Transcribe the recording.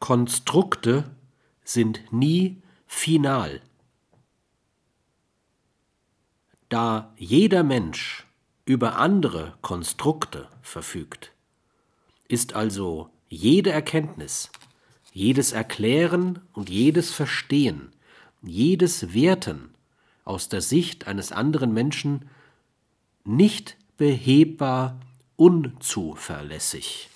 Konstrukte sind nie final. Da jeder Mensch über andere Konstrukte verfügt, ist also jede Erkenntnis, jedes Erklären und jedes Verstehen, jedes Werten aus der Sicht eines anderen Menschen nicht behebbar unzuverlässig.